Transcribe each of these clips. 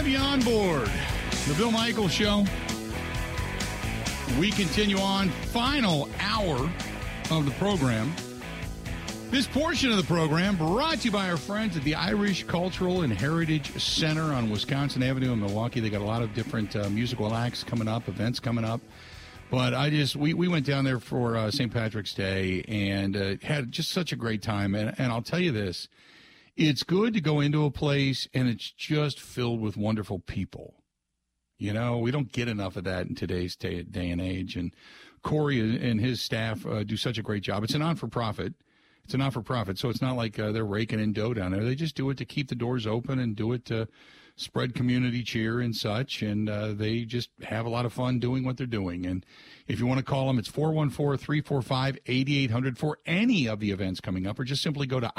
Have you on board. The Bill Michaels Show. We continue on, final hour of the program. This portion of the program brought to you by our friends at the Irish Cultural and Heritage Center on Wisconsin Avenue in Milwaukee. They got a lot of different uh, musical acts coming up, events coming up. But I just we, we went down there for uh, St. Patrick's Day and uh, had just such a great time. And, and I'll tell you this it's good to go into a place and it's just filled with wonderful people. You know, we don't get enough of that in today's day, day and age. And Corey and his staff uh, do such a great job. It's a non for profit. It's a non for profit. So it's not like uh, they're raking in dough down there. They just do it to keep the doors open and do it to spread community cheer and such. And uh, they just have a lot of fun doing what they're doing. And if you want to call them, it's 414 345 8800 for any of the events coming up, or just simply go to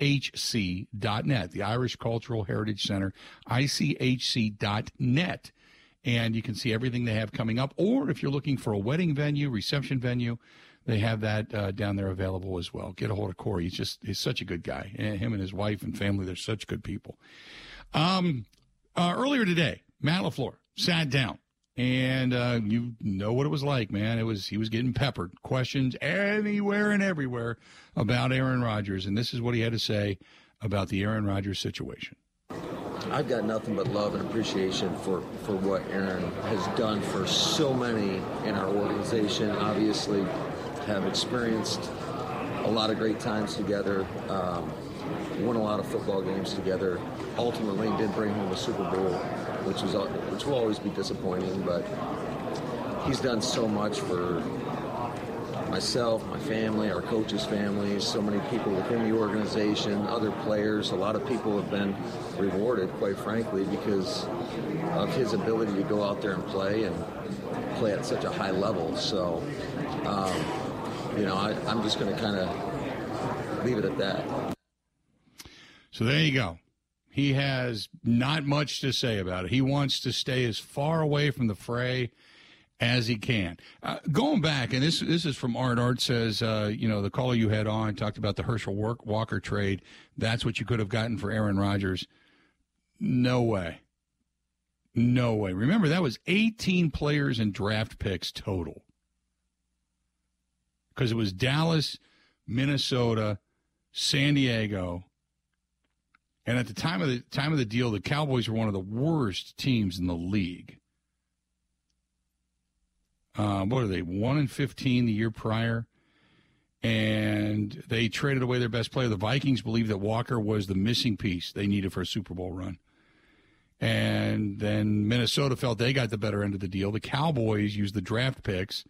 ICHC.net, the Irish Cultural Heritage Center, ICHC.net. And you can see everything they have coming up. Or if you're looking for a wedding venue, reception venue, they have that uh, down there available as well. Get a hold of Corey. He's just he's such a good guy. And him and his wife and family, they're such good people. Um, uh, earlier today, Matt LaFleur sat down and uh, you know what it was like, man. It was he was getting peppered, questions anywhere and everywhere about Aaron Rodgers, and this is what he had to say about the Aaron Rodgers situation. I've got nothing but love and appreciation for, for what Aaron has done for so many in our organization. Obviously, have experienced a lot of great times together. Um, won a lot of football games together. Ultimately, did bring home a Super Bowl, which was which will always be disappointing. But he's done so much for myself, my family, our coaches' families, so many people within the organization, other players. A lot of people have been rewarded, quite frankly, because of his ability to go out there and play and play at such a high level. So, um, you know, I, I'm just going to kind of leave it at that. So there you go. He has not much to say about it. He wants to stay as far away from the fray as he can. Uh, going back, and this this is from Art. Art says, uh, you know, the caller you had on talked about the Herschel Walker trade. That's what you could have gotten for Aaron Rodgers. No way. No way. Remember, that was 18 players and draft picks total. Because it was Dallas, Minnesota, San Diego, and at the time of the time of the deal, the Cowboys were one of the worst teams in the league. Uh, what are they? One and fifteen the year prior, and they traded away their best player. The Vikings believed that Walker was the missing piece they needed for a Super Bowl run. And then Minnesota felt they got the better end of the deal. The Cowboys used the draft picks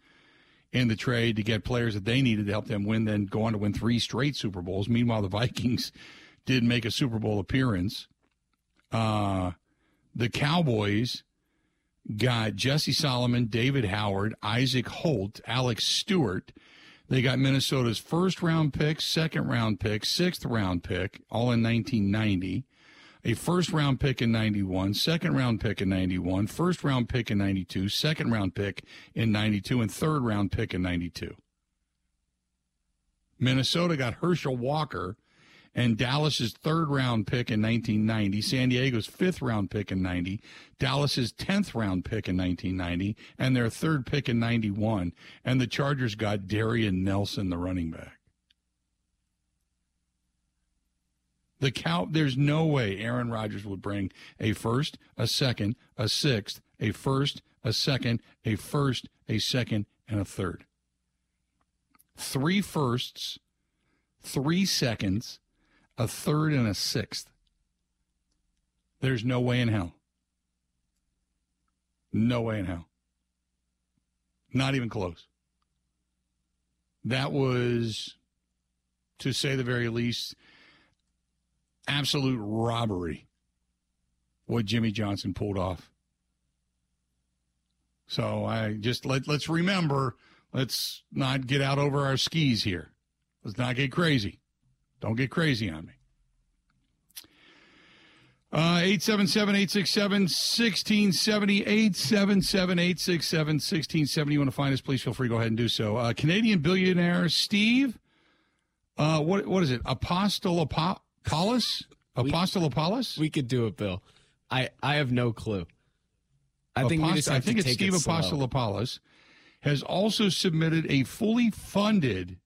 in the trade to get players that they needed to help them win, then go on to win three straight Super Bowls. Meanwhile, the Vikings did make a Super Bowl appearance. Uh, the Cowboys got Jesse Solomon, David Howard, Isaac Holt, Alex Stewart. They got Minnesota's first round pick, second round pick, sixth round pick, all in 1990. A first round pick in 91, second round pick in 91, first round pick in 92, second round pick in 92, and third round pick in 92. Minnesota got Herschel Walker, and Dallas's third round pick in 1990, San Diego's fifth round pick in 90, Dallas's 10th round pick in 1990, and their third pick in 91. And the Chargers got Darrin Nelson, the running back. The cow, there's no way Aaron Rodgers would bring a first, a second, a sixth, a first, a second, a first, a second, and a third. Three firsts, three seconds, a third and a sixth. There's no way in hell. No way in hell. Not even close. That was, to say the very least, absolute robbery what Jimmy Johnson pulled off. So I just let let's remember, let's not get out over our skis here. Let's not get crazy. Don't get crazy on me. Uh, 877-867-1670, 877-867-1670. You want to find us, please feel free to go ahead and do so. Uh, Canadian billionaire Steve, uh, what what is it? Apostol Apollos? Apostolopoulos? We could do it, Bill. I I have no clue. I think we just have I think to it's take Steve it. Apostolopoulos has also submitted a fully funded.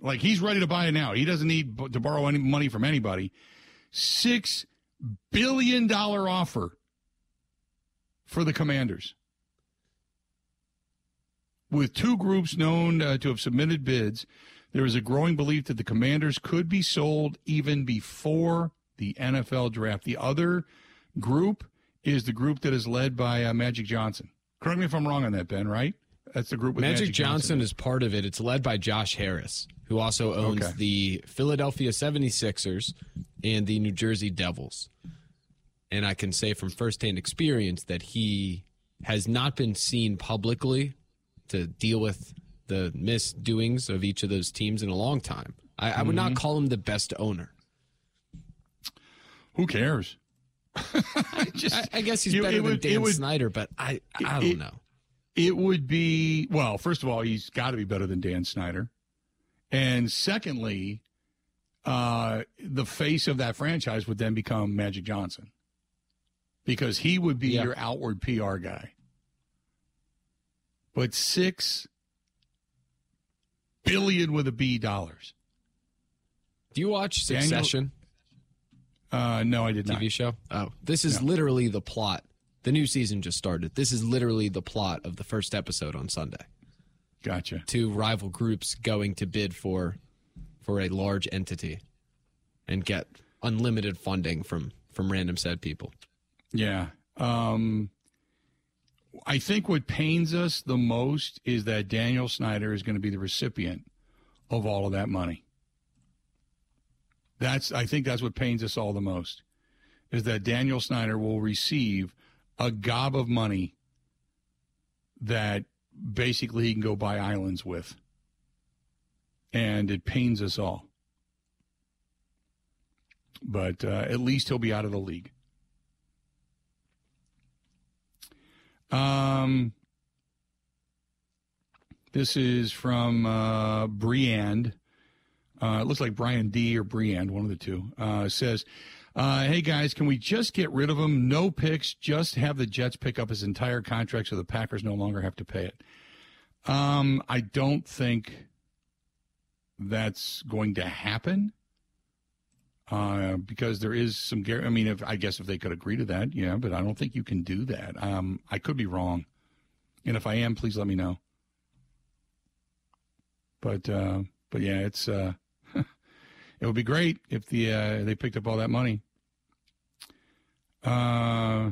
Like he's ready to buy it now. He doesn't need b- to borrow any money from anybody. Six billion dollar offer for the Commanders, with two groups known uh, to have submitted bids. There is a growing belief that the Commanders could be sold even before the NFL draft. The other group is the group that is led by uh, Magic Johnson. Correct me if I'm wrong on that, Ben. Right? That's the group with Magic, Magic, Johnson is part of it. It's led by Josh Harris, who also owns Okay. the Philadelphia 76ers and the New Jersey Devils. And I can say from firsthand experience that he has not been seen publicly to deal with the misdoings of each of those teams in a long time. I, I would Mm-hmm. not call him the best owner. Who cares? Just, I, I guess he's You- better it than would- Dan would- Snyder, but I, I don't know. It would be well. First of all, he's got to be better than Dan Snyder, and secondly, uh, the face of that franchise would then become Magic Johnson because he would be Yeah. your outward PR guy. But six billion with a B dollars. Do you watch Daniel- Succession? Uh, no, I did not. TV show? Oh, this is literally the plot. The new season just started. This is literally the plot of the first episode on Sunday. Gotcha. Two rival groups going to bid for for a large entity and get unlimited funding from from random said people. Yeah. Um, I think what pains us the most is that Daniel Snyder is going to be the recipient of all of that money. That's I think that's what pains us all the most is that Daniel Snyder will receive a gob of money that basically he can go buy islands with. And it pains us all. But uh, at least he'll be out of the league. Um, this is from uh, Briand. Uh, it looks like Brian D or Briand, one of the two. Uh, says, uh, "Hey guys, can we just get rid of him? No picks. Just have the Jets pick up his entire contract, so the Packers no longer have to pay it." Um, I don't think that's going to happen. Uh, because there is some, I mean, if I guess if they could agree to that, yeah, but I don't think you can do that. Um, I could be wrong, and if I am, please let me know. But, uh, but yeah, it's uh, it would be great if the uh, they picked up all that money. Uh,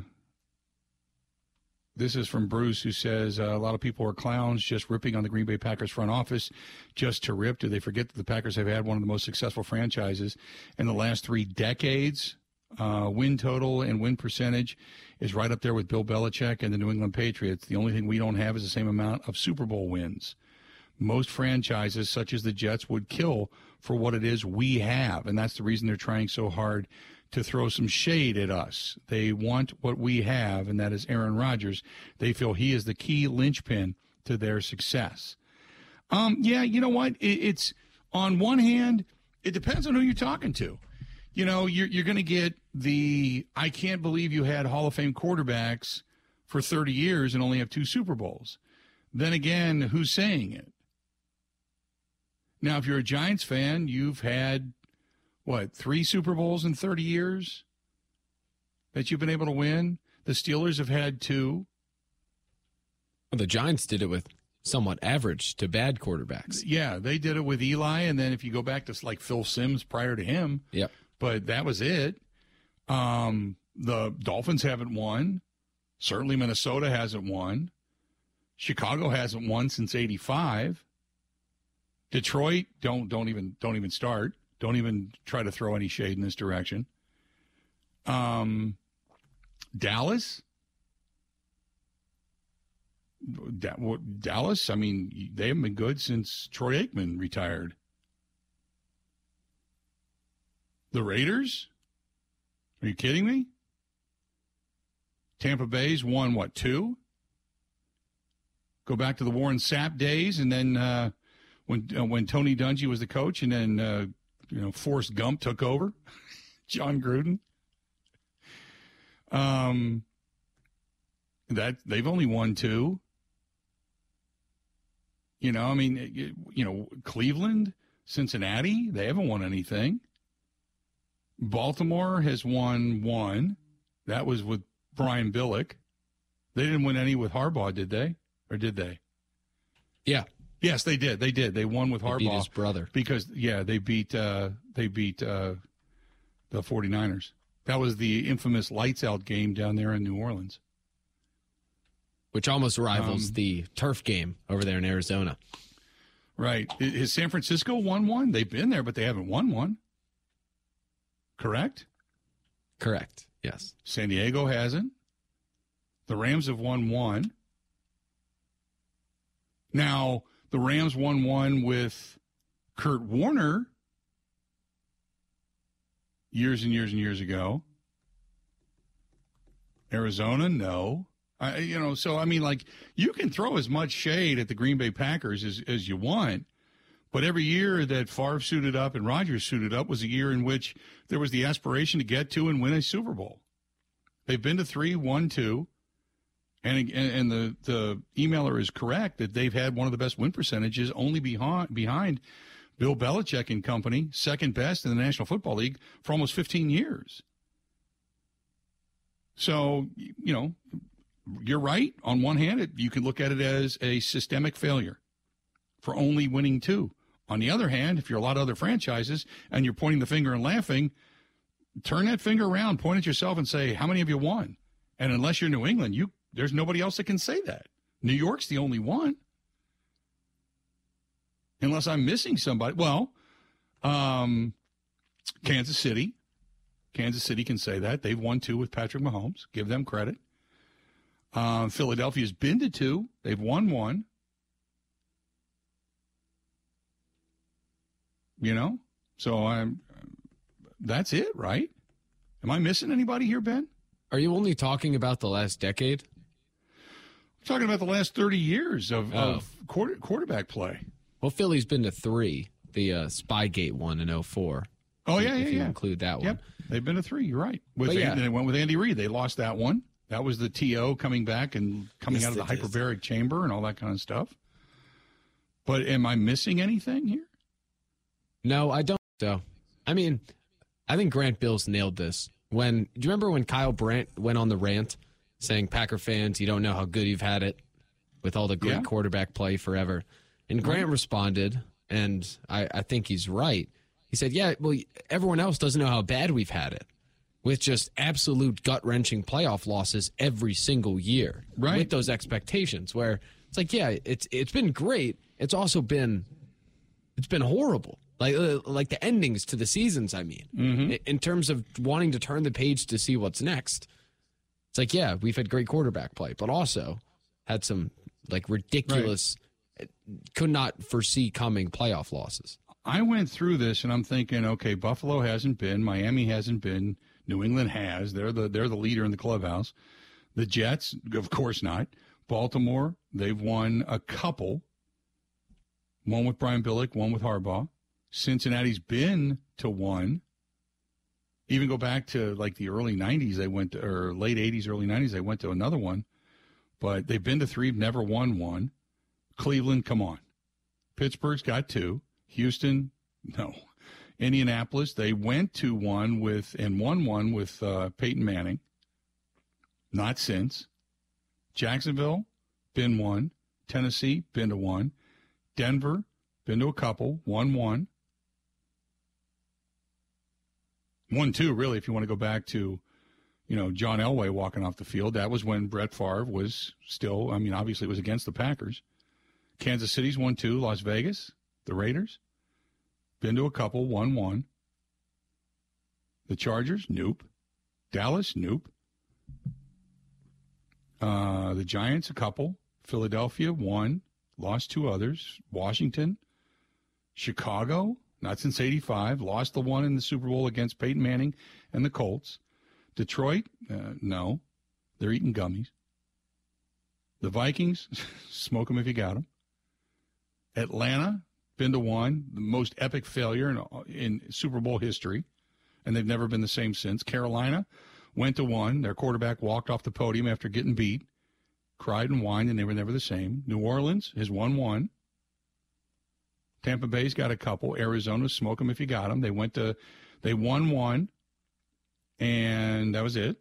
this is from Bruce, who says uh, a lot of people are clowns, just ripping on the Green Bay Packers front office, just to rip. Do they forget that the Packers have had one of the most successful franchises in the last three decades? Uh, win total and win percentage is right up there with Bill Belichick and the New England Patriots. The only thing we don't have is the same amount of Super Bowl wins. Most franchises, such as the Jets, would kill for what it is we have, and that's the reason they're trying so hard to throw some shade at us. They want what we have, and that is Aaron Rodgers. They feel he is the key linchpin to their success. Um, yeah, you know what? It, it's on one hand, it depends on who you're talking to. You know, you're you're going to get the I can't believe you had Hall of Fame quarterbacks for 30 years and only have two Super Bowls. Then again, who's saying it? Now, if you're a Giants fan, you've had what three Super Bowls in 30 years that you've been able to win. The Steelers have had two. Well, the Giants did it with somewhat average to bad quarterbacks. Yeah, they did it with Eli, and then if you go back to like Phil Simms prior to him, Yep. but that was it. Um, the Dolphins haven't won. Certainly, Minnesota hasn't won. Chicago hasn't won since '85. Detroit don't don't even don't even start. Don't even try to throw any shade in this direction. Um, Dallas. Da- Dallas. I mean, they haven't been good since Troy Aikman retired. The Raiders? Are you kidding me? Tampa Bay's won what two? Go back to the Warren Sapp days, and then uh, when uh, when Tony Dungy was the coach, and then uh, you know, Forrest Gump took over. Jon Gruden. Um, that they've only won two. You know, I mean, you know, Cleveland, Cincinnati, they haven't won anything. Baltimore has won one. That was with Brian Billick. They didn't win any with Harbaugh, did they? Or did they? Yeah. Yes, they did. They did. They won with Harbaugh. his brother. Because yeah, they beat uh, they beat uh, the 49ers. That was the infamous lights out game down there in New Orleans. which almost rivals Um, the turf game over there in Arizona. Right. I- Has San Francisco won one? They've been there, but they haven't won one. Correct? Correct. Yes. San Diego hasn't. The Rams have won one. Now, the Rams won one with Kurt Warner years and years and years ago. Arizona, no. I, you know, so I mean, like you can throw as much shade at the Green Bay Packers as, as you want, but every year that Favre suited up and Rodgers suited up was a year in which there was the aspiration to get to and win a Super Bowl. They've been to three, one, two, and and, the the emailer is correct that they've had one of the best win percentages, only behind behind Bill Belichick and company, second best in the National Football League for almost 15 years. So you know, you're right. On one hand, it, you can look at it as a systemic failure for only winning two. On the other hand, if you're a lot of other franchises and you're pointing the finger and laughing, turn that finger around, point at yourself, and say, "How many have you won?" And unless you're New England, you there's nobody else that can say that. New York's the only one. Unless I'm missing somebody. Well, um, Kansas City. Kansas City can say that. They've won two with Patrick Mahomes. Give them credit. Uh, Philadelphia's been to two. They've won one. You know? So I'm that's it, right? Am I missing anybody here, Ben? Are you only talking about the last decade? Talking about the last 30 years of, Oh. of quarter, quarterback play. Well, Philly's been to three. The uh, Spygate one in 04. Oh, yeah, if yeah, you yeah. include that one. Yep. They've been to three. You're right. With yeah. Andy, they went with Andy Reid. They lost that one. That was the TO coming back and coming Yes, out of the hyperbaric chamber and all that kind of stuff. But am I missing anything here? No, I don't. So, I mean, I think Grant Bills nailed this. When do you remember when Kyle Brandt went on the rant saying, "Packer fans, you don't know how good you've had it with all the great Yeah. quarterback play forever," and Grant responded, and I, I think he's right. He said, "Yeah, well, everyone else doesn't know how bad we've had it." With just absolute gut wrenching playoff losses every single year, Right. With those expectations, where it's like, yeah, it's it's been great. It's also been it's been horrible. Like uh, like the endings to the seasons. I mean, in, in terms of wanting to turn the page to see what's next. It's like yeah, we've had great quarterback play, but also had some like ridiculous, could not foresee coming playoff losses. I went through this and I'm thinking, okay, Buffalo hasn't been, Miami hasn't been, New England has. They're the they're the leader in the clubhouse. The Jets, of course not. Baltimore, they've won a couple. One with Brian Billick, one with Harbaugh. Cincinnati's been to one. Even go back to like the early '90s, they went to, or late '80s, early '90s, they went to another one. But they've been to three, never won one. Cleveland, come on. Pittsburgh's got two. Houston, no. Indianapolis, they went to one with and won one with uh, Peyton Manning. Not since. Jacksonville, been one. Tennessee, been to one. Denver, been to a couple. One one. One two, really, if you want to go back to, you know, John Elway walking off the field. That was when Brett Favre was still, I mean, obviously it was against the Packers. Kansas City's one two. Las Vegas, the Raiders. Been to a couple, one one. The Chargers, nope. Dallas, nope. Uh, the Giants, a couple. Philadelphia, one. Lost two others. Washington, Chicago, not since 85. Lost the one in the Super Bowl against Peyton Manning and the Colts. Detroit, uh, no. They're eating gummies. The Vikings, smoke them if you got them. Atlanta, been to one, the most epic failure in, in Super Bowl history, and they've never been the same since. Carolina went to one. Their quarterback walked off the podium after getting beat, cried and whined, and they were never the same. New Orleans has won one. Tampa Bay's got a couple. Arizona, smoke them if you got them. They went to, they won one, and that was it.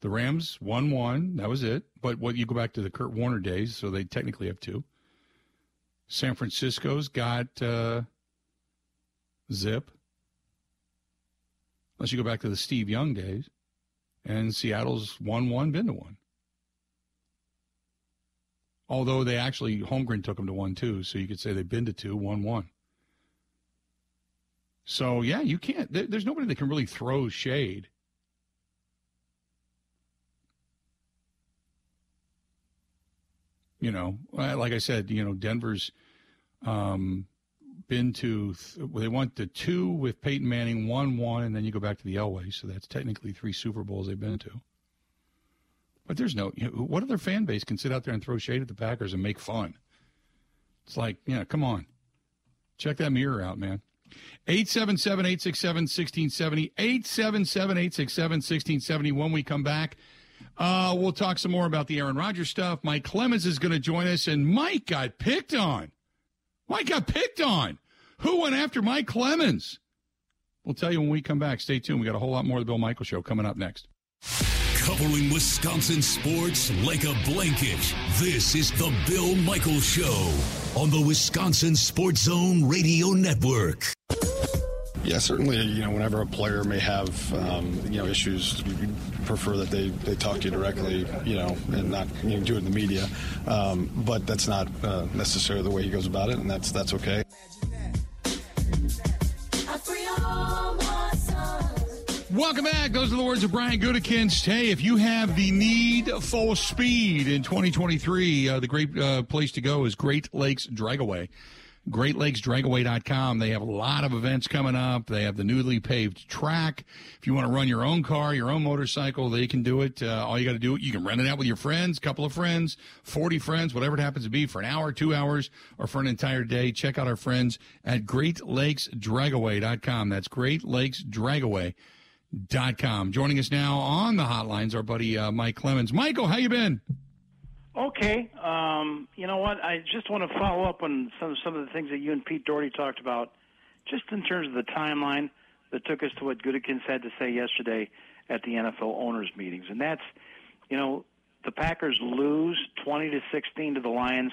The Rams won one. That was it. But what you go back to the Kurt Warner days, so they technically have two. San Francisco's got uh, zip. Unless you go back to the Steve Young days. And Seattle's won 1, been to one. Although they actually, Holmgren took them to one, two, So you could say they've been to two, 1 1. So, yeah, you can't, there's nobody that can really throw shade. You know, like I said, you know, Denver's um, been to well, they went to two with Peyton Manning, one one, and then you go back to the Elway. So that's technically three Super Bowls they've been to. But there's no you know, what other fan base can sit out there and throw shade at the Packers and make fun? It's like, yeah, come on, check that mirror out, man. 877 867 1670. 877 867 1670. When we come back, uh, we'll talk some more about the Aaron Rodgers stuff. Mike Clemens is going to join us, and Mike got picked on. Mike got picked on. Who went after Mike Clemens? We'll tell you when we come back. Stay tuned. We got a whole lot more of the Bill Michael Show coming up next. Covering Wisconsin sports like a blanket. This is the Bill Michael Show on the Wisconsin Sports Zone Radio Network. Yeah, certainly. You know, whenever a player may have um, you know issues, prefer that they, they talk to you directly. You know, and not you know, do it in the media. Um, but that's not uh, necessarily the way he goes about it, and that's that's okay. Welcome back. Those are the words of Brian Gutekunst. Hey, if you have the need for speed in 2023, uh, the great uh, place to go is Great Lakes Dragaway. GreatLakesDragaway.com. They have a lot of events coming up. They have the newly paved track. If you want to run your own car, your own motorcycle, they can do it. Uh, all you got to do, you can rent it out with your friends, a couple of friends, 40 friends, whatever it happens to be for an hour, two hours, or for an entire day. Check out our friends at GreatLakesDragaway.com. That's GreatLakesDragaway.com. .Com joining us now on the hotlines, our buddy uh, Mike Clemens. Michael, how you been? Okay. Um, you know what? I just want to follow up on some some of the things that you and Pete Dougherty talked about, just in terms of the timeline that took us to what Gutekunst had to say yesterday at the NFL owners meetings, and that's, you know, the Packers lose twenty to sixteen to the Lions.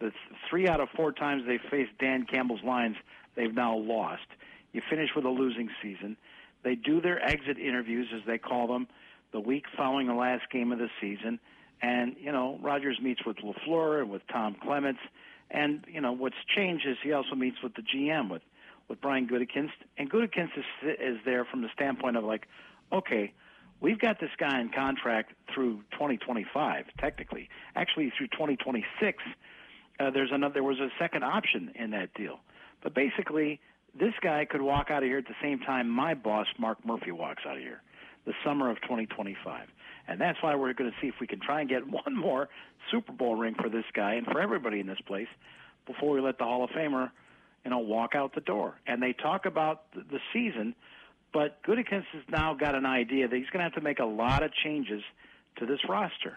The three out of four times they faced Dan Campbell's Lions, they've now lost. You finish with a losing season. They do their exit interviews, as they call them, the week following the last game of the season and, you know, Rodgers meets with LaFleur and with Tom Clements. And, you know, what's changed is he also meets with the GM, with, with Brian Gutekunst. And Gutekunst is, is there from the standpoint of, like, okay, we've got this guy in contract through 2025, technically. Actually, through 2026. Uh, there's another, there was a second option in that deal. But basically, this guy could walk out of here at the same time my boss, Mark Murphy, walks out of here, the summer of 2025. And that's why we're going to see if we can try and get one more Super Bowl ring for this guy and for everybody in this place before we let the Hall of Famer, you know, walk out the door. And they talk about the season, but Gutekunst has now got an idea that he's going to have to make a lot of changes to this roster.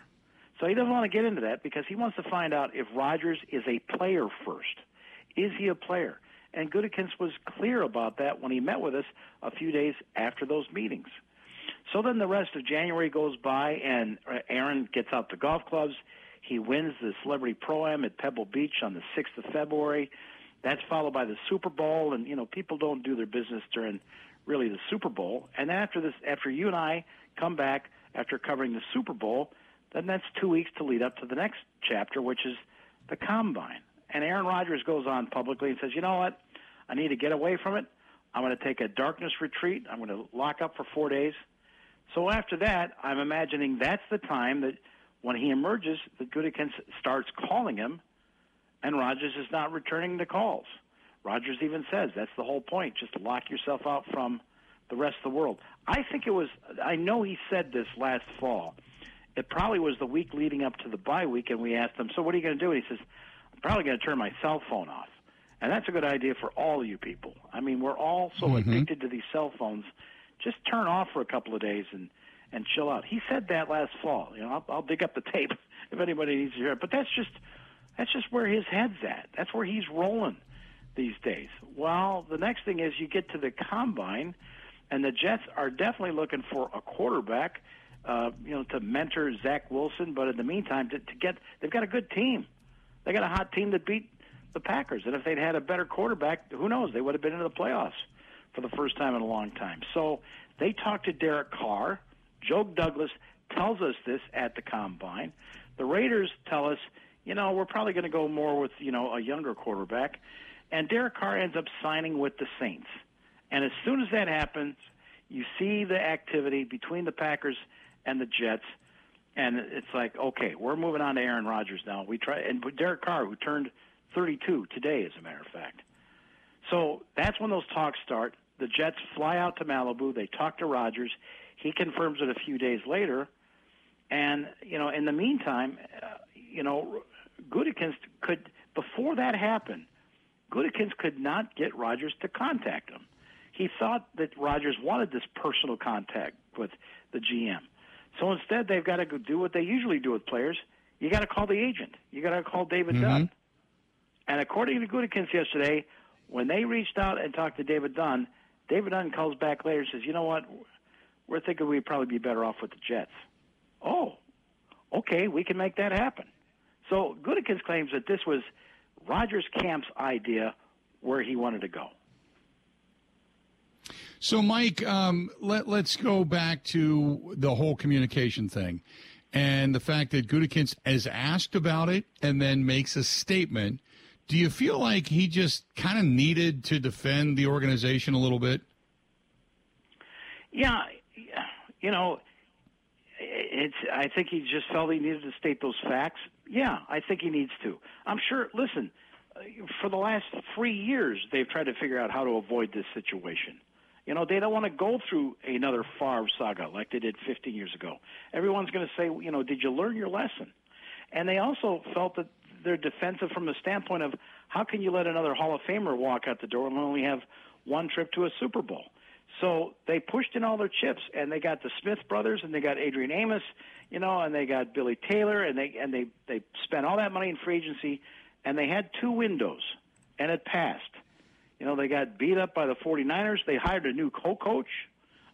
So he doesn't want to get into that because he wants to find out if Rodgers is a player first. Is he a player? And Gutekunst was clear about that when he met with us a few days after those meetings. So then the rest of January goes by, and uh, Aaron gets out the golf clubs. He wins the Celebrity Pro Am at Pebble Beach on the 6th of February. That's followed by the Super Bowl, and you know people don't do their business during really the Super Bowl. And after this, after you and I come back after covering the Super Bowl, then that's two weeks to lead up to the next chapter, which is the Combine. And Aaron Rodgers goes on publicly and says, "You know what? I need to get away from it. I'm going to take a darkness retreat. I'm going to lock up for four days." So after that, I'm imagining that's the time that when he emerges, that Gutekunst starts calling him, and Rodgers is not returning the calls. Rodgers even says that's the whole point, just lock yourself out from the rest of the world. I think it was, I know he said this last fall. It probably was the week leading up to the bye week, and we asked him, So what are you going to do? And he says, I'm probably going to turn my cell phone off. And that's a good idea for all you people. I mean, we're all so addicted to these cell phones. Just turn off for a couple of days and and chill out. He said that last fall. You know, I'll, I'll dig up the tape if anybody needs to hear it. But that's just that's just where his head's at. That's where he's rolling these days. Well, the next thing is you get to the combine, and the Jets are definitely looking for a quarterback. Uh, you know, to mentor Zach Wilson, but in the meantime, to, to get they've got a good team. They got a hot team that beat the Packers, and if they'd had a better quarterback, who knows? They would have been into the playoffs for the first time in a long time. So they talked to Derek Carr. Joe Douglas tells us this at the combine. The Raiders tell us, you know, we're probably going to go more with you know a younger quarterback, and Derek Carr ends up signing with the Saints. And as soon as that happens, you see the activity between the Packers and the Jets, and it's like, okay, we're moving on to Aaron Rodgers now. We try and Derek Carr, who turned 32 today, as a matter of fact. So that's when those talks start. The Jets fly out to Malibu. They talk to Rodgers. He confirms it a few days later, and you know, in the meantime, uh, you know, Gutekunst could before that happened, Gutekunst could not get Rodgers to contact him. He thought that Rodgers wanted this personal contact with the GM. So instead, they've got to go do what they usually do with players. You got to call the agent. You got to call David Dunn. And according to Gutekunst yesterday, when they reached out and talked to David Dunn, David Dunn calls back later and says, "You know what? We're thinking we'd probably be better off with the Jets." Oh, okay, we can make that happen. So Gutekunst claims that this was Rodgers Camp's idea where he wanted to go. So, Mike, um, let, let's go back to the whole communication thing and the fact that Gutekunst is asked about it and then makes a statement. Do you feel like he just kind of needed to defend the organization a little bit? Yeah, you know, it's. I think he just felt he needed to state those facts. Yeah, I think he needs to. I'm sure. Listen, for the last three years, they've tried to figure out how to avoid this situation. You know, they don't want to go through another Favre saga like they did 15 years ago. Everyone's going to say, you know, did you learn your lesson? And they also felt that they're defensive from the standpoint of how can you let another Hall of Famer walk out the door and only have one trip to a Super Bowl? So they pushed in all their chips, and they got the Smith brothers, and they got Adrian Amos, you know, and they got Billy Taylor, and they and they they spent all that money in free agency, and they had two windows, and it passed. You know, they got beat up by the 49ers. They hired a new co-coach,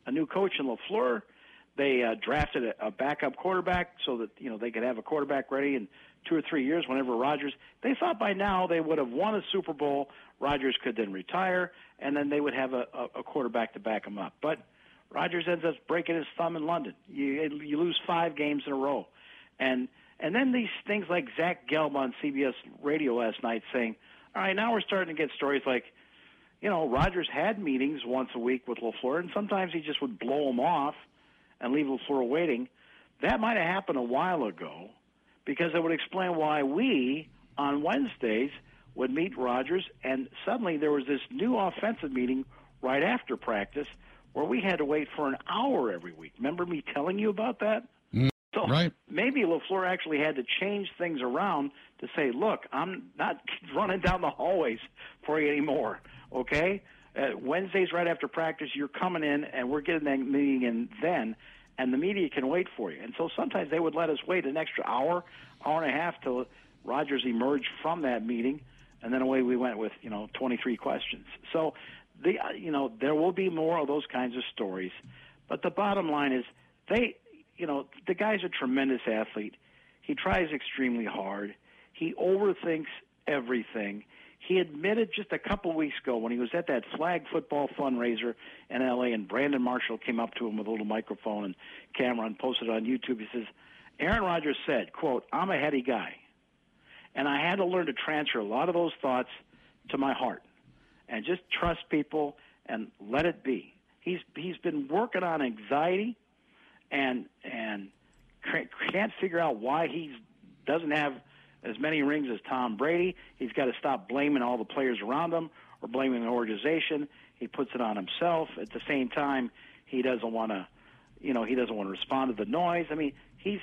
a new coach in LaFleur. They uh, drafted a, a backup quarterback so that you know they could have a quarterback ready in two or three years whenever Rodgers. They thought by now they would have won a Super Bowl. Rodgers could then retire, and then they would have a, a, a quarterback to back him up. But Rodgers ends up breaking his thumb in London. You you lose five games in a row, and and then these things like Zach Gelb on CBS Radio last night saying, "All right, now we're starting to get stories like." you know, Rodgers had meetings once a week with LaFleur, and sometimes he just would blow them off and leave LaFleur waiting. That might have happened a while ago because it would explain why we, on Wednesdays, would meet Rodgers, and suddenly there was this new offensive meeting right after practice where we had to wait for an hour every week. Remember me telling you about that? So Right. maybe LaFleur actually had to change things around to say, look, I'm not running down the hallways for you anymore, okay? Uh, Wednesdays right after practice, you're coming in, and we're getting that meeting in then, and the media can wait for you. And so sometimes they would let us wait an extra hour, hour and a half till Rodgers emerged from that meeting, and then away we went with, you know, 23 questions. So, the, uh, you know, there will be more of those kinds of stories. But the bottom line is they you know, the guy's a tremendous athlete. He tries extremely hard. He overthinks everything. He admitted just a couple weeks ago when he was at that flag football fundraiser in LA and Brandon Marshall came up to him with a little microphone and camera and posted it on YouTube. He says, Aaron Rodgers said, quote, I'm a heady guy. And I had to learn to transfer a lot of those thoughts to my heart and just trust people and let it be. He's he's been working on anxiety and and can't figure out why he doesn't have as many rings as Tom Brady. He's got to stop blaming all the players around him or blaming the organization. He puts it on himself. At the same time, he doesn't want to, you know, he doesn't want to respond to the noise. I mean, he's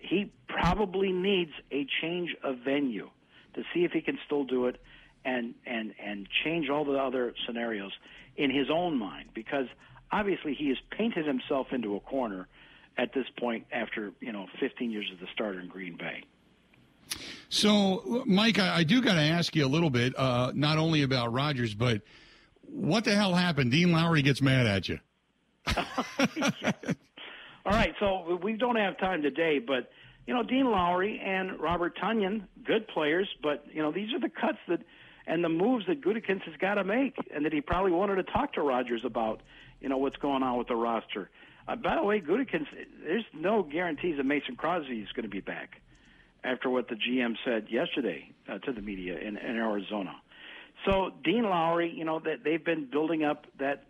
he probably needs a change of venue to see if he can still do it. and and and change all the other scenarios in his own mind because obviously he has painted himself into a corner at this point after you know 15 years as the starter in Green Bay. So, Mike, I, I do got to ask you a little bit, uh, not only about Rodgers, but what the hell happened? Dean Lowry gets mad at you. All right, so we don't have time today, but you know Dean Lowry and Robert Tonyan, good players, but you know these are the cuts that and the moves that Gutekunst has got to make, and that he probably wanted to talk to Rodgers about. You know what's going on with the roster. Uh, by the way, Gutekunst, there's no guarantees that Mason Crosby is going to be back after what the GM said yesterday uh, to the media in, in Arizona. So Dean Lowry, you know that they've been building up that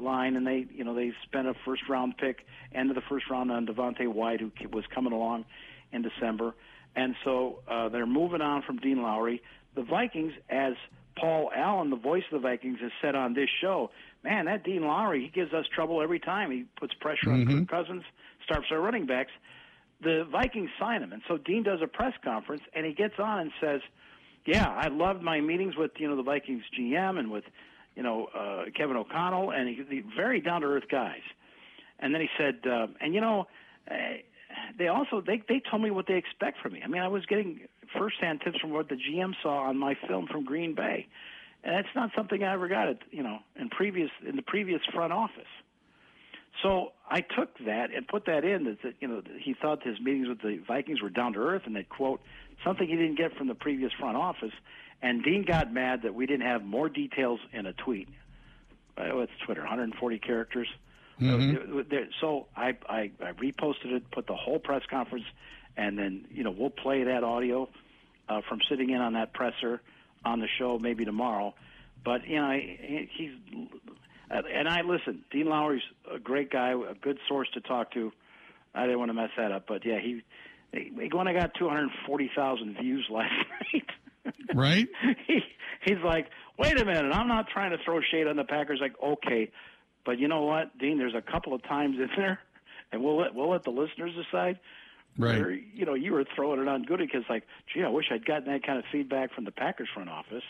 line, and they, you know, they spent a first round pick, end of the first round on Devonte Wyatt, who was coming along in December, and so uh, they're moving on from Dean Lowry. The Vikings, as Paul Allen, the voice of the Vikings, has said on this show, man, that Dean Lowry, he gives us trouble every time. He puts pressure mm-hmm. on Kirk Cousins, starts our running backs. The Vikings sign him, and so Dean does a press conference, and he gets on and says yeah, I loved my meetings with you know the Vikings GM and with you know uh, Kevin O'Connell and he, very down to earth guys. And then he said, uh, and you know, uh, they also they they told me what they expect from me. I mean, I was getting firsthand tips from what the GM saw on my film from Green Bay, and that's not something I ever got at you know in previous in the previous front office. So I took that and put that in that, that you know he thought his meetings with the Vikings were down to earth and that quote something he didn't get from the previous front office. And Dean got mad that we didn't have more details in a tweet. Oh, it's Twitter, 140 characters. Mm-hmm. So I, I I reposted it, put the whole press conference, and then you know we'll play that audio uh, from sitting in on that presser on the show maybe tomorrow. But you know he's uh, and I listen. Dean Lowry's a great guy, a good source to talk to. I didn't want to mess that up, but yeah, he when I got 240,000 views last night. right? he, he's like, wait a minute, I'm not trying to throw shade on the Packers. Like, okay, but you know what, Dean? There's a couple of times in there, and we'll let we'll let the listeners decide. Right. Where, you know, you were throwing it on good because, like, gee, I wish I'd gotten that kind of feedback from the Packers front office.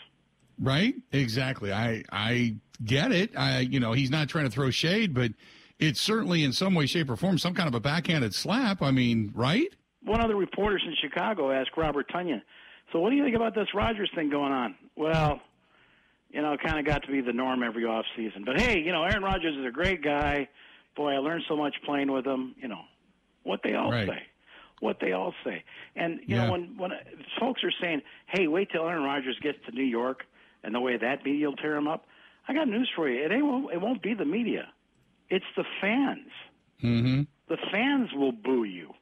Right. Exactly. I I get it. I you know he's not trying to throw shade, but it's certainly in some way, shape, or form some kind of a backhanded slap. I mean, right? one of the reporters in Chicago asked Robert Tonyan, "So what do you think about this Rodgers thing going on?" Well, you know, it kind of got to be the norm every off season. But hey, you know, Aaron Rodgers is a great guy. Boy, I learned so much playing with him. You know, what they all right. say, what they all say. And you yeah. know, when when folks are saying, "Hey, wait till Aaron Rodgers gets to New York," and the way that media will tear him up, I got news for you. It ain't. It won't be the media. It's the fans. Mm-hmm. The fans will boo you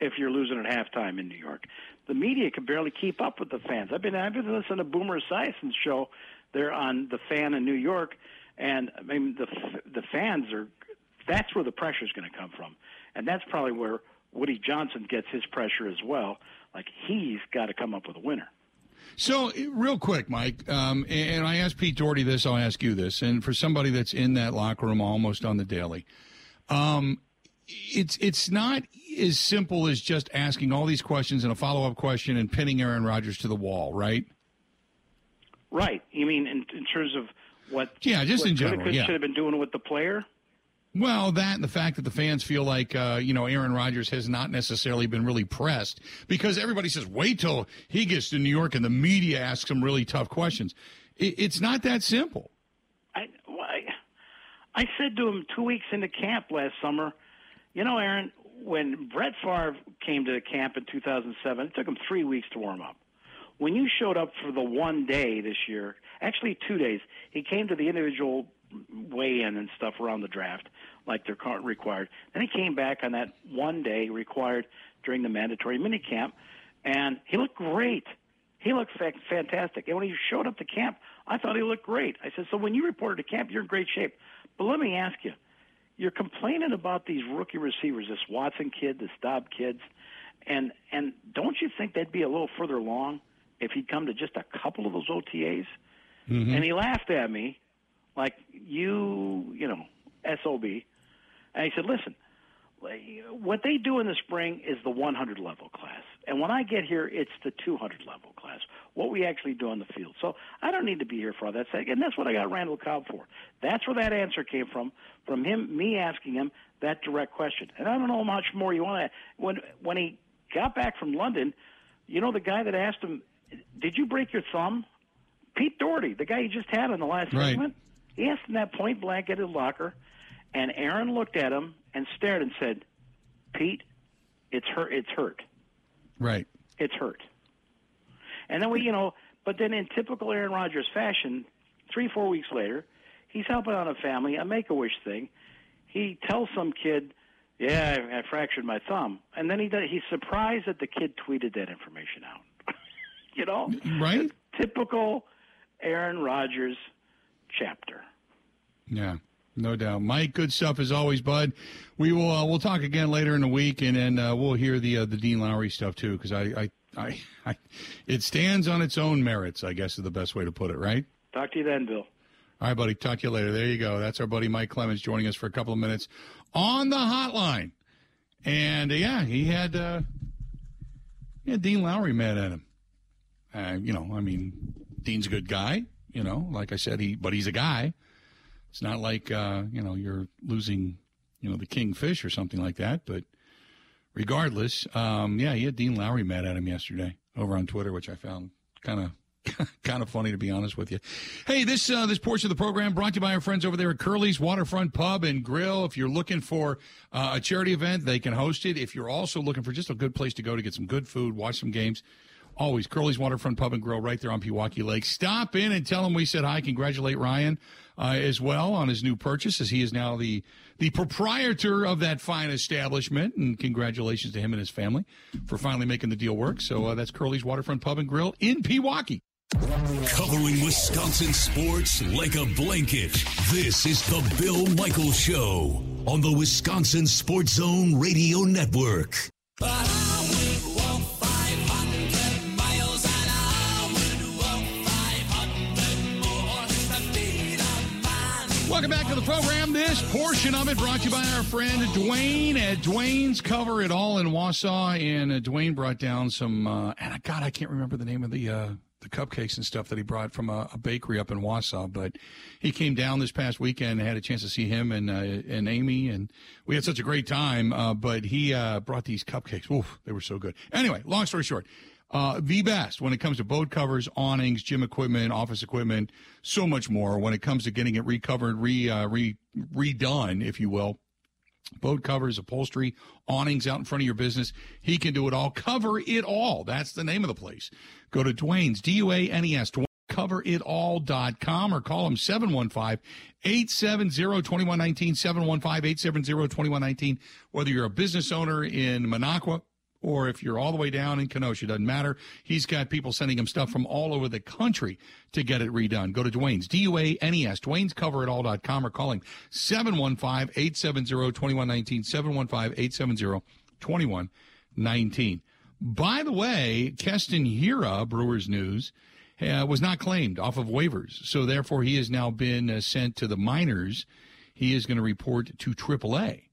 if you're losing at halftime in New York. The media can barely keep up with the fans. I've been I've been listening to Boomer Esiason's show. They're on the fan in New York, and I mean the the fans are. That's where the pressure is going to come from, and that's probably where Woody Johnson gets his pressure as well. Like he's got to come up with a winner. So, real quick, Mike, um, and I asked Pete Dougherty this, I'll ask you this, and for somebody that's in that locker room almost on the daily, um, it's it's not as simple as just asking all these questions and a follow up question and pinning Aaron Rodgers to the wall, right? Right. You mean in, in terms of what? Yeah, just what in general. Yeah. Should have been doing with the player. Well, that and the fact that the fans feel like uh, you know Aaron Rodgers has not necessarily been really pressed because everybody says wait till he gets to New York and the media asks him really tough questions. It, it's not that simple. I, I I said to him two weeks into camp last summer you know, Aaron, when Brett Favre came to the camp in 2007, it took him three weeks to warm up. When you showed up for the one day this year, actually two days, he came to the individual weigh-in and stuff around the draft, like they're required. Then he came back on that one day required during the mandatory minicamp, and he looked great. He looked fa- fantastic. And when he showed up to camp, I thought he looked great. I said, "So when you reported to camp, you're in great shape." But let me ask you you're complaining about these rookie receivers, this Watson kid, this Dobb kids, and and don't you think they'd be a little further along if he'd come to just a couple of those OTAs? Mm-hmm. And he laughed at me, like you, you know, sob. And he said, "Listen, what they do in the spring is the 100 level class. And when I get here, it's the 200 level class, what we actually do on the field. So I don't need to be here for all that. And that's what I got Randall Cobb for. That's where that answer came from, from him, me asking him that direct question. And I don't know how much more you want to. When, when he got back from London, you know, the guy that asked him, Did you break your thumb? Pete Dougherty, the guy he just had in the last right. segment, he asked him that point blank at his locker. And Aaron looked at him and stared and said, Pete, it's hurt. It's hurt. Right. It's hurt. And then we, you know, but then in typical Aaron Rodgers fashion, three, four weeks later, he's helping out a family, a make a wish thing. He tells some kid, "Yeah, I, I fractured my thumb," and then he does, he's surprised that the kid tweeted that information out. you know, right? Typical Aaron Rodgers chapter. Yeah. No doubt, Mike. Good stuff as always, bud. We will uh, we'll talk again later in the week, and then uh, we'll hear the uh, the Dean Lowry stuff too, because I, I, I, I, it stands on its own merits. I guess is the best way to put it, right? Talk to you then, Bill. All right, buddy. Talk to you later. There you go. That's our buddy Mike Clemens joining us for a couple of minutes on the hotline, and uh, yeah, he had uh, he had Dean Lowry mad at him. Uh, you know, I mean, Dean's a good guy. You know, like I said, he but he's a guy. It's not like uh, you know you're losing, you know, the kingfish or something like that. But regardless, um, yeah, he had Dean Lowry mad at him yesterday over on Twitter, which I found kind of kind of funny to be honest with you. Hey, this uh, this portion of the program brought to you by our friends over there at Curly's Waterfront Pub and Grill. If you're looking for uh, a charity event, they can host it. If you're also looking for just a good place to go to get some good food, watch some games, always Curly's Waterfront Pub and Grill right there on Pewaukee Lake. Stop in and tell them we said hi. Congratulate Ryan uh, as well on his new purchase, as he is now the the proprietor of that fine establishment. And congratulations to him and his family for finally making the deal work. So uh, that's Curly's Waterfront Pub and Grill in Pewaukee. Covering Wisconsin sports like a blanket. This is the Bill Michaels Show on the Wisconsin Sports Zone Radio Network. Welcome back to the program. This portion of it brought to you by our friend Dwayne at Dwayne's Cover It All in Wausau. And uh, Dwayne brought down some, uh, and God, I can't remember the name of the uh, the cupcakes and stuff that he brought from a, a, bakery up in Wausau. But he came down this past weekend and had a chance to see him and uh, and Amy, and we had such a great time. Uh, but he uh, brought these cupcakes. Oof, they were so good. Anyway, long story short, uh, the best when it comes to boat covers, awnings, gym equipment, office equipment, so much more. When it comes to getting it recovered, re, uh, re redone, if you will, boat covers, upholstery, awnings out in front of your business, he can do it all. Cover it all. That's the name of the place. Go to Dwayne's D U A N E S. CoverItAll.com or call him 715 870 2119. 715 870 2119. Whether you're a business owner in Minocqua, or if you're all the way down in Kenosha, doesn't matter. He's got people sending him stuff from all over the country to get it redone. Go to Dwayne's, D-U-A-N-E-S, Dwayne'sCoverItAll.com or call him 715-870-2119, 715-870-2119. By the way, Keston Hiura, Brewers News, uh, was not claimed off of waivers. So therefore, he has now been uh, sent to the minors. He is going to report to AAA.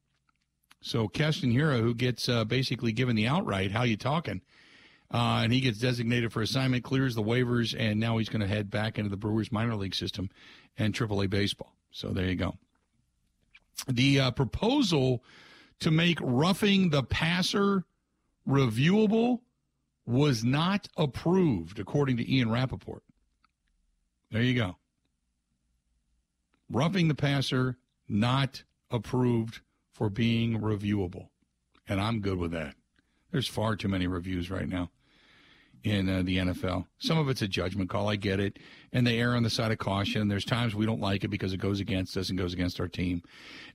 So Keston Hiura, who gets uh, basically given the outright, how you talking? Uh, and he gets designated for assignment, clears the waivers, and now he's going to head back into the Brewers minor league system and AAA baseball. So there you go. The uh, proposal to make roughing the passer reviewable was not approved, according to Ian Rapoport. There you go. Roughing the passer, not approved for being reviewable. And I'm good with that. There's far too many reviews right now in uh, the NFL. Some of it's a judgment call. I get it. And they err on the side of caution. There's times we don't like it because it goes against us and goes against our team.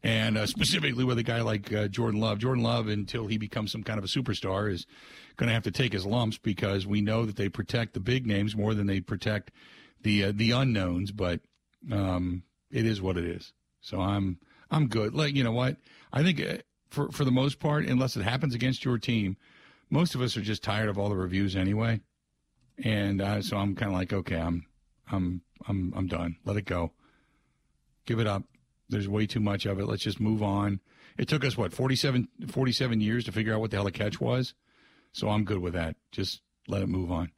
And uh, specifically with a guy like uh, Jordan Love. Jordan Love, until he becomes some kind of a superstar, is going to have to take his lumps because we know that they protect the big names more than they protect the uh, the unknowns. But um, it is what it is. So I'm I'm good. Like you know what? I think uh, for for the most part, unless it happens against your team, most of us are just tired of all the reviews anyway. And uh, so I'm kind of like, okay, I'm I'm I'm I'm done. Let it go. Give it up. There's way too much of it. Let's just move on. It took us what 47, 47 years to figure out what the hell a catch was. So I'm good with that. Just let it move on.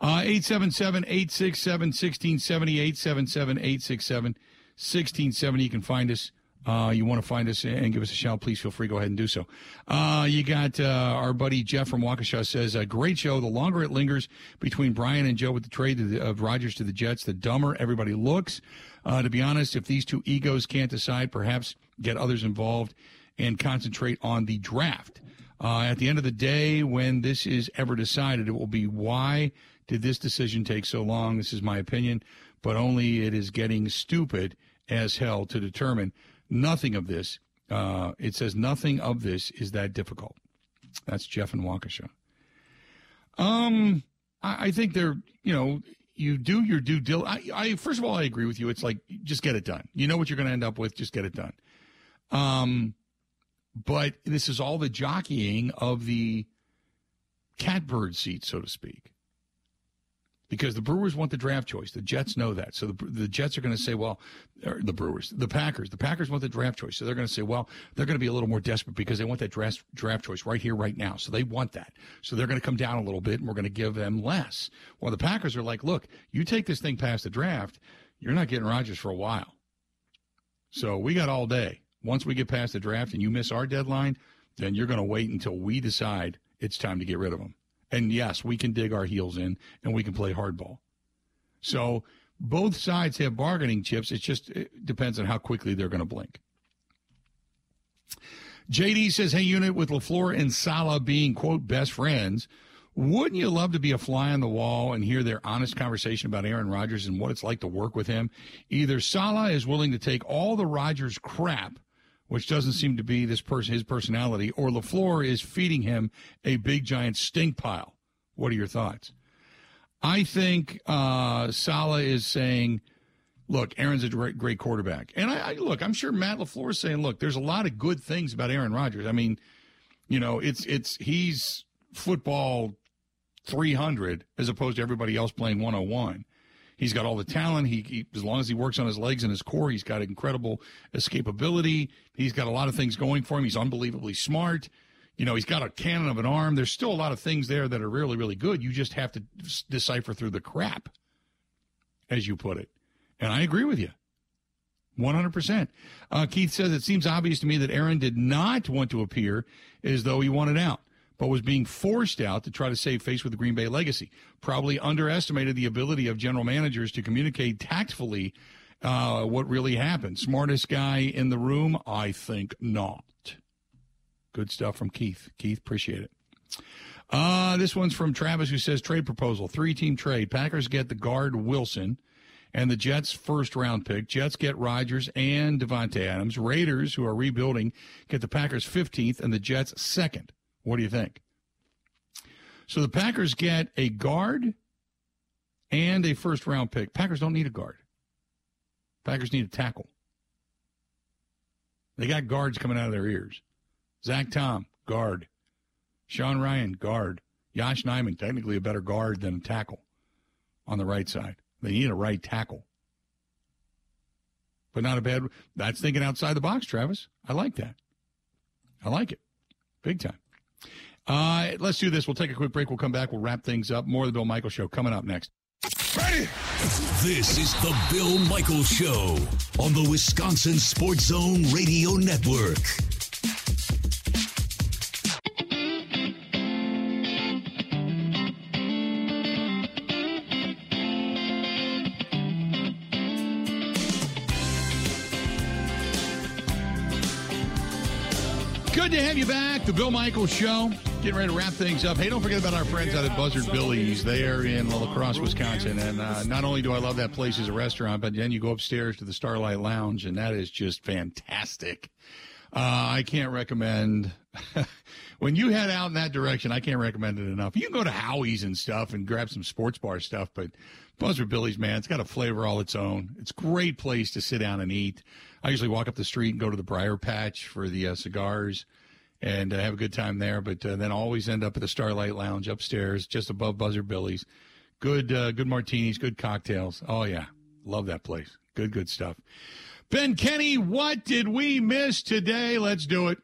Uh, 877 867 1670. 877 867 1670. You can find us. Uh, you want to find us and give us a shout, please feel free. Go ahead and do so. Uh, you got uh, our buddy Jeff from Waukesha says, a great show. The longer it lingers between Brian and Joe with the trade of, Rodgers to the Jets, the dumber everybody looks. Uh, to be honest, if these two egos can't decide, perhaps get others involved and concentrate on the draft. Uh, at the end of the day, when this is ever decided, it will be why did this decision take so long? This is my opinion, but only it is getting stupid as hell to determine. Nothing of this, uh, it says nothing of this is that difficult. That's Jeff and Waukesha. Um, I, I think they're, you know, you do your due diligence. I, I, first of all, I agree with you. It's like just get it done. You know what you're going to end up with. Just get it done. Um, but this is all the jockeying of the catbird seat, so to speak. Because the Brewers want the draft choice. The Jets know that. So the, the Jets are going to say, well, er, the Brewers, the Packers, the Packers want the draft choice. So they're going to say, well, they're going to be a little more desperate because they want that draft, draft choice right here, right now. So they want that. So they're going to come down a little bit and we're going to give them less. Well, the Packers are like, look, you take this thing past the draft, you're not getting Rodgers for a while. So we got all day. Once we get past the draft and you miss our deadline, then you're going to wait until we decide it's time to get rid of them. And yes, we can dig our heels in and we can play hardball. So both sides have bargaining chips. It just it depends on how quickly they're going to blink. JD says, "Hey, unit with Lafleur and Saleh being quote best friends." Wouldn't you love to be a fly on the wall and hear their honest conversation about Aaron Rodgers and what it's like to work with him? Either Saleh is willing to take all the Rodgers crap which doesn't seem to be this person his personality, or LaFleur is feeding him a big giant stink pile. What are your thoughts? I think uh, Saleh is saying, look, Aaron's a great, great quarterback. And I, I look, I'm sure Matt LaFleur is saying, look, there's a lot of good things about Aaron Rodgers. I mean, you know, it's it's he's football 300 as opposed to everybody else playing 101. He's got all the talent. He, he, as long as he works on his legs and his core, he's got incredible escapability. He's got a lot of things going for him. He's unbelievably smart. You know, he's got a cannon of an arm. There's still a lot of things there that are really, really good. You just have to decipher through the crap, as you put it. And I agree with you. 100%. Uh, Keith says it seems obvious to me that Aaron did not want to appear as though he wanted out but was being forced out to try to save face with the Green Bay legacy. Probably underestimated the ability of general managers to communicate tactfully uh, what really happened. Smartest guy in the room? I think not. Good stuff from Keith. Keith, appreciate it. Uh, this one's from Travis who says trade proposal, three team trade. Packers get the guard Wilson and the Jets first round pick. Jets get Rodgers and Davante Adams. Raiders, who are rebuilding, get the Packers 15th and the Jets second. What do you think? So the Packers get a guard and a first round pick. Packers don't need a guard. Packers need a tackle. They got guards coming out of their ears. Zach Tom, guard. Sean Rhyan, guard. Yosh Nijman, technically a better guard than a tackle on the right side. They need a right tackle. But not a bad. That's thinking outside the box, Travis. I like that. I like it. Big time. Uh, let's do this. We'll take a quick break. We'll come back. We'll wrap things up. More of the Bill Michael Show coming up next. Ready? This is the Bill Michael Show on the Wisconsin Sports Zone Radio Network. Back. The Bill Michaels Show. Getting ready to wrap things up. Hey, don't forget about our friends out at Buzzard Billy's. They are in La Crosse, Wisconsin. And uh, not only do I love that place as a restaurant, but then you go upstairs to the Starlight Lounge, and that is just fantastic. Uh, I can't recommend. when you head out in that direction, I can't recommend it enough. You can go to Howie's and stuff and grab some sports bar stuff, but Buzzard Billy's, man, it's got a flavor all its own. It's a great place to sit down and eat. I usually walk up the street and go to the Briar Patch for the uh, cigars and uh, have a good time there. But uh, then always end up at the Starlight Lounge upstairs, just above Buzzard Billy's. Good, uh, good martinis, good cocktails. Oh yeah, love that place. Good, good stuff. Ben Kenny, what did we miss today? Let's do it.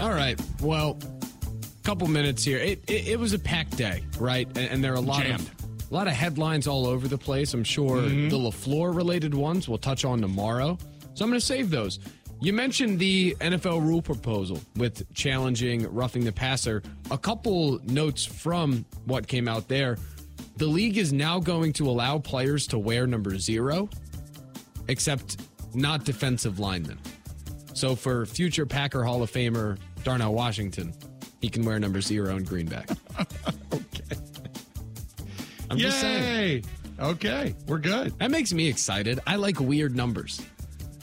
All right. Well, a couple minutes here. It, it, it was a packed day, right? And, and there are a lot Jammed. of a lot of headlines all over the place. I'm sure the LaFleur related ones we'll touch on tomorrow. So I'm going to save those. You mentioned the NFL rule proposal with challenging roughing the passer. A couple notes from what came out there. The league is now going to allow players to wear number zero, except not defensive linemen. So for future Packer Hall of Famer Darnell Washington, he can wear number zero in greenback. Okay. I'm just saying. Yay. Okay. We're good. That makes me excited. I like weird numbers.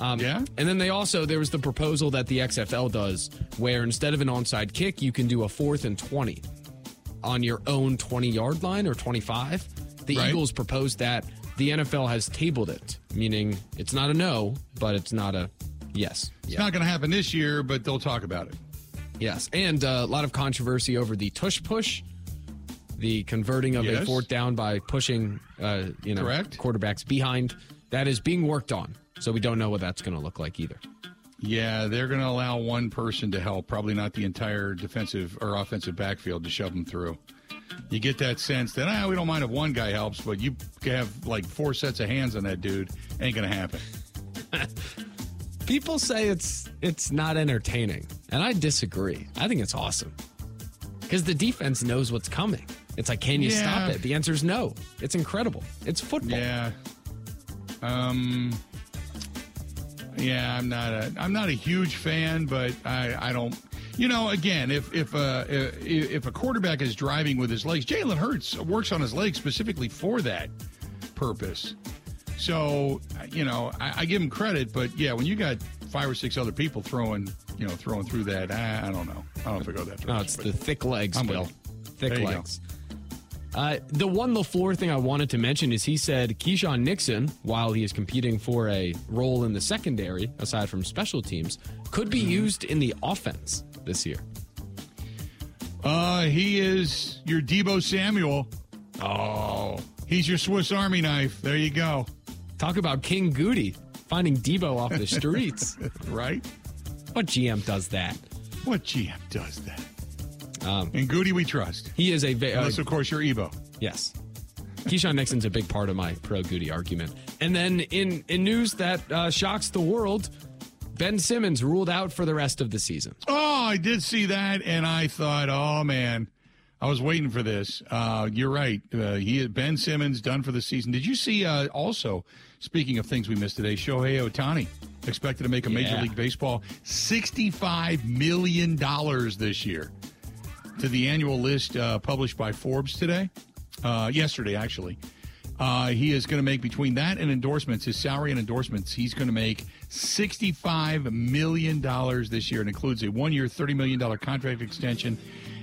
Um, Yeah? And then they also, there was the proposal that the XFL does where instead of an onside kick, you can do a fourth and 20 on your own 20 yard line or 25. The Right. Eagles proposed that. The NFL has tabled it, meaning it's not a no, but it's not a yes. It's not going to happen this year, but they'll talk about it. Yes, and uh, a lot of controversy over the tush push, the converting of a fourth down by pushing, uh, you know, Correct. quarterbacks behind. That is being worked on, so we don't know what that's going to look like either. Yeah, they're going to allow one person to help, probably not the entire defensive or offensive backfield to shove them through. You get that sense that ah, we don't mind if one guy helps, but you have like four sets of hands on that dude. Ain't going to happen. People say it's it's not entertaining, and I disagree. I think it's awesome because the defense knows what's coming. It's like, can you Yeah. stop it? The answer is no. It's incredible. It's football. Yeah. Um. Yeah, I'm not a I'm not a huge fan, but I I don't. You know, again, if if uh, if, if a quarterback is driving with his legs, Jalen Hurts works on his legs specifically for that purpose. So you know, I, I give him credit, but yeah, when you got five or six other people throwing, you know, throwing through that, I, I don't know. I don't know if I go that direction. No, it's the thick legs, I'm Bill. Thick legs. go. Uh, the one LaFleur thing I wanted to mention is he said Keyshawn Nixon, while he is competing for a role in the secondary, aside from special teams, could Mm-hmm. be used in the offense this year. Uh, he is your Deebo Samuel. Oh, he's your Swiss Army knife. There you go. Talk about King Gutey finding Deebo off the streets. Right? what GM does that? What GM does that? Um, And Gutey, we trust. he is a ve- uh, Unless, of course, you're Ebo. yes. Keyshawn Nixon's a big part of my pro Gutey argument. And then in in news that uh, shocks the world, Ben Simmons ruled out for the rest of the season. Oh, I did see that, and I thought, oh man, I was waiting for this. Uh, you're right. Uh, he Ben Simmons done for the season. Did you see? Uh, also, speaking of things we missed today, Shohei Ohtani expected to make a Major League Baseball sixty-five million dollars this year. To the annual list uh, published by Forbes today, uh, yesterday actually. Uh, he is going to make between that and endorsements, his salary and endorsements, he's going to make $65 million this year. It includes a one year, $30 million contract extension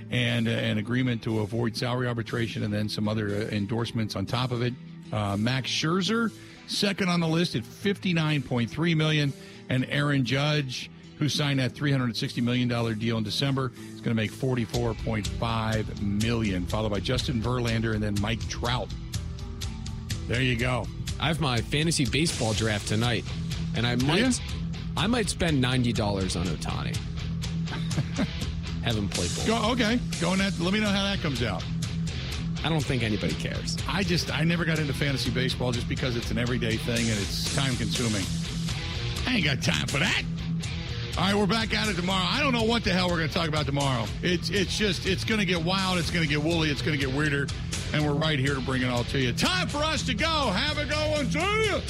and uh, an agreement to avoid salary arbitration and then some other uh, endorsements on top of it. Uh, Max Scherzer, second on the list at 59.3 million. And Aaron Judge, who signed that $360 million deal in December, is going to make 44.5 million, followed by Justin Verlander and then Mike Trout. There you go. I have my fantasy baseball draft tonight, and I might? I might spend ninety dollars on Ohtani. Have him play ball. Go okay. Go that. Let me know how that comes out. I don't think anybody cares. I just I never got into fantasy baseball just because it's an everyday thing and it's time consuming. I ain't got time for that. All right, we're back at it tomorrow. I don't know what the hell we're going to talk about tomorrow. It's it's just it's going to get wild. It's going to get woolly. It's going to get weirder, and we're right here to bring it all to you. Time for us to go. Have a good one. See you.